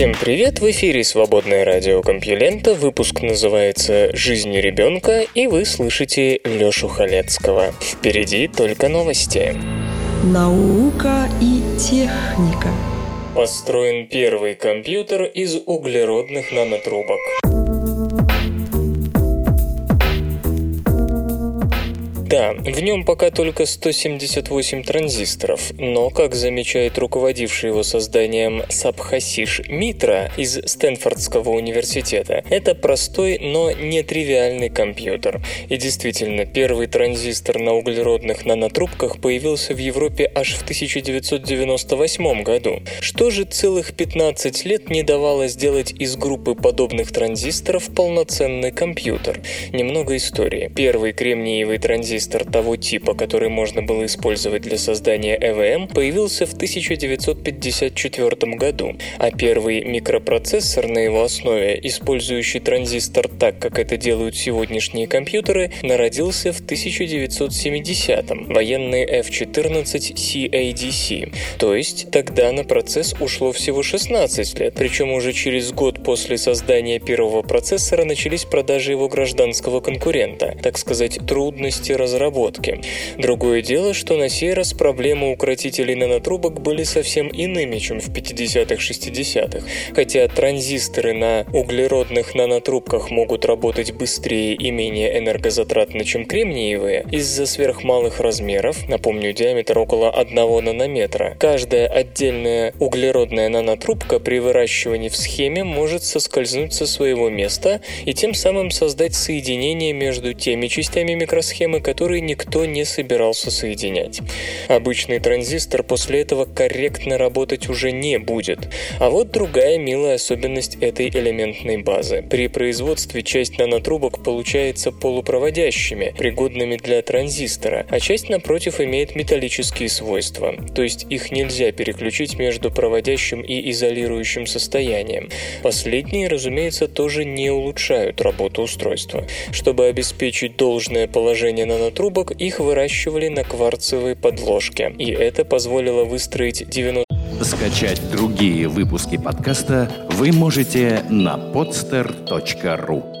Всем привет! В эфире Свободное радио Компьюлента. Выпуск называется «Жизнь ребенка» и вы слышите Лёшу Халецкого. Впереди только новости. Наука и техника Построен первый компьютер из углеродных нанотрубок. Да, в нем пока только 178 транзисторов, но, как замечает руководивший его созданием Сабхасиш Митра из Стэнфордского университета, это простой, но нетривиальный компьютер. И действительно, первый транзистор на углеродных нанотрубках появился в Европе аж в 1998 году. Что же целых 15 лет не давало сделать из группы подобных транзисторов полноценный компьютер? Немного истории. Первый кремниевый транзистор транзистор того типа, который можно было использовать для создания ЭВМ, появился в 1954 году, а первый микропроцессор на его основе, использующий транзистор так, как это делают сегодняшние компьютеры, народился в 1970-м, военный F-14 CADC. То есть тогда на процесс ушло всего 16 лет, причем уже через год после создания первого процессора начались продажи его гражданского конкурента, так сказать, трудности разработки разработки. Другое дело, что на сей раз проблемы укротителей нанотрубок были совсем иными, чем в 50-х-60-х. Хотя транзисторы на углеродных нанотрубках могут работать быстрее и менее энергозатратно, чем кремниевые, из-за сверхмалых размеров, напомню, диаметр около 1 нанометра, каждая отдельная углеродная нанотрубка при выращивании в схеме может соскользнуть со своего места и тем самым создать соединение между теми частями микросхемы, которые которые никто не собирался соединять. Обычный транзистор после этого корректно работать уже не будет. А вот другая милая особенность этой элементной базы. При производстве часть нанотрубок получается полупроводящими, пригодными для транзистора, а часть, напротив, имеет металлические свойства, то есть их нельзя переключить между проводящим и изолирующим состоянием. Последние, разумеется, тоже не улучшают работу устройства. Чтобы обеспечить должное положение нанотрубок, трубок их выращивали на кварцевой подложке. И это позволило выстроить 90... Скачать другие выпуски подкаста вы можете на podster.ru